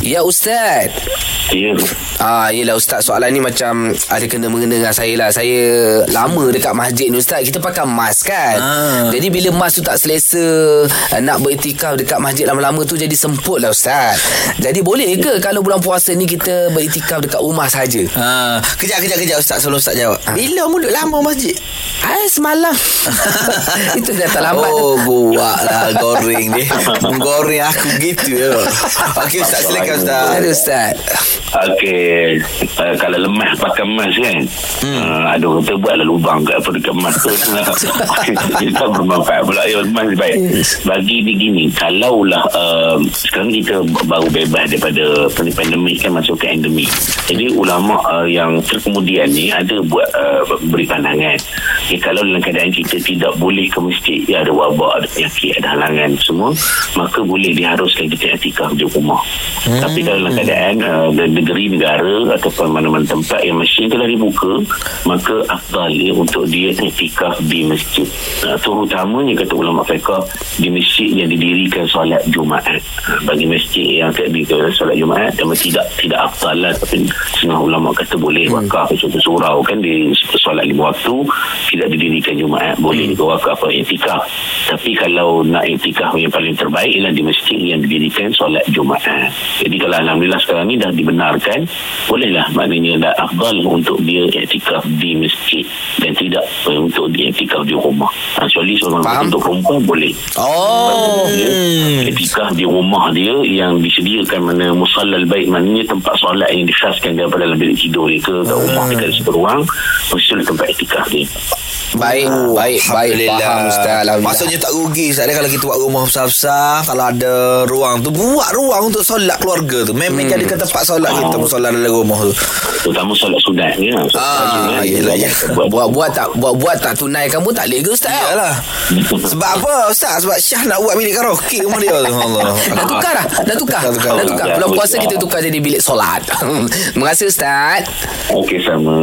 Ya Ustaz Ya. Ah, yelah Ustaz soalan ni macam ada kena mengena dengan saya lah. Saya lama dekat masjid ni Ustaz. Kita pakai mask kan. Ah. Jadi bila mask tu tak selesa ah, nak beriktikaf dekat masjid lama-lama tu jadi semput lah Ustaz. Jadi boleh ke kalau bulan puasa ni kita beriktikaf dekat rumah saja? Ha, kejap kejap kejap Ustaz sebelum Ustaz jawab. Bila mu duduk lama masjid? Hai semalam. Itu dah tak lambat. Oh, buat lah goreng dia. Menggoreng aku gitu ya. Okey Ustaz silakan Ustaz. Ada Ustaz. Okey, uh, kalau lemah pakai mask kan. Hmm. Uh, aduh, kita buatlah lubang kat apa dekat mask tu. kita bermanfaat pula ya mask baik. Bagi ni gini, kalaulah uh, sekarang kita baru bebas daripada pandemik kan masuk ke endemik. Jadi ulama uh, yang terkemudian ni ada buat uh, beri pandangan. Okay, kalau dalam keadaan kita tidak boleh ke masjid, ya ada wabak, ada penyakit, ada halangan semua, maka boleh diharuskan kita iktikaf di rumah. Hmm. Tapi kalau dalam keadaan uh, negeri negara ataupun mana-mana tempat yang masjid telah dibuka, maka afdal ya untuk dia iktikaf di masjid. Uh, terutamanya kata ulama fiqh di masjid yang didirikan solat Jumaat. Uh, bagi masjid yang tak didirikan solat Jumaat, memang tidak tidak afdal lah. Tapi setengah ulama kata boleh hmm. wakaf contoh surau kan di solat lima waktu tidak didirikan Jumaat boleh hmm. wakaf atau iktikaf tapi kalau nak iktikaf yang paling terbaik ialah di masjid yang didirikan solat Jumaat jadi kalau Alhamdulillah sekarang ni dah dibenarkan bolehlah maknanya dah afdal untuk dia iktikaf di masjid dan tidak untuk dia iktikaf di rumah kecuali seorang Faham. untuk perempuan boleh Oh. dia iktikaf di rumah dia yang disediakan mana musallal bait maknanya tempat solat yang dikhaskan daripada dalam bilik tidur dia ke kat rumah dia kat situ ruang mesti tempat iktikaf dia Baik, baik, baik. Faham Ustaz. Alhamdulillah. Maksudnya tak rugi Ustaz. Kalau kita buat rumah besar-besar Kalau ada ruang tu. Buat ruang untuk solat keluarga tu. Memang hmm. jadikan tempat solat kita Solat dalam rumah tu. Terutama solat sunat ya solat Ah, yelah, dia yelah. buat. Buat-buat tak buat-buat tak tunaikan pun tak boleh ke Ustaz? Yalah Sebab apa Ustaz? Sebab Syah nak buat bilik karaoke rumah dia? Allah. Dah tukar dah Dah tukar. Dah tukar. Dah tukar. Ya, Bulan puasa kita tukar jadi bilik solat. Terima kasih Ustaz. Okey sama